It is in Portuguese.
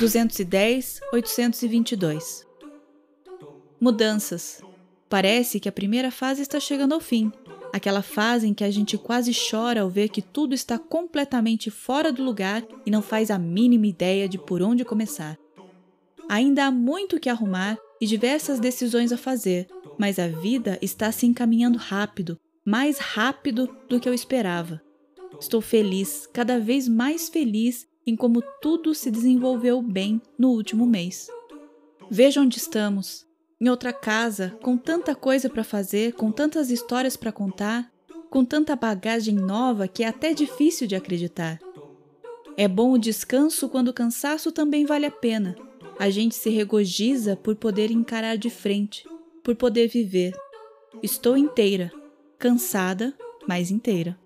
Duzentos e dez, oitocentos e vinte e dois. Mudanças. Parece que a primeira fase está chegando ao fim. Aquela fase em que a gente quase chora ao ver que tudo está completamente fora do lugar e não faz a mínima ideia de por onde começar. Ainda há muito que arrumar e diversas decisões a fazer, mas a vida está se encaminhando rápido, mais rápido do que eu esperava. Estou feliz, cada vez mais feliz em como tudo se desenvolveu bem no último mês. Veja onde estamos, em outra casa, com tanta coisa para fazer, com tantas histórias para contar, com tanta bagagem nova que é até difícil de acreditar. É bom o descanso quando o cansaço também vale a pena. A gente se regozija por poder encarar de frente, por poder viver. Estou inteira, cansada, mas inteira.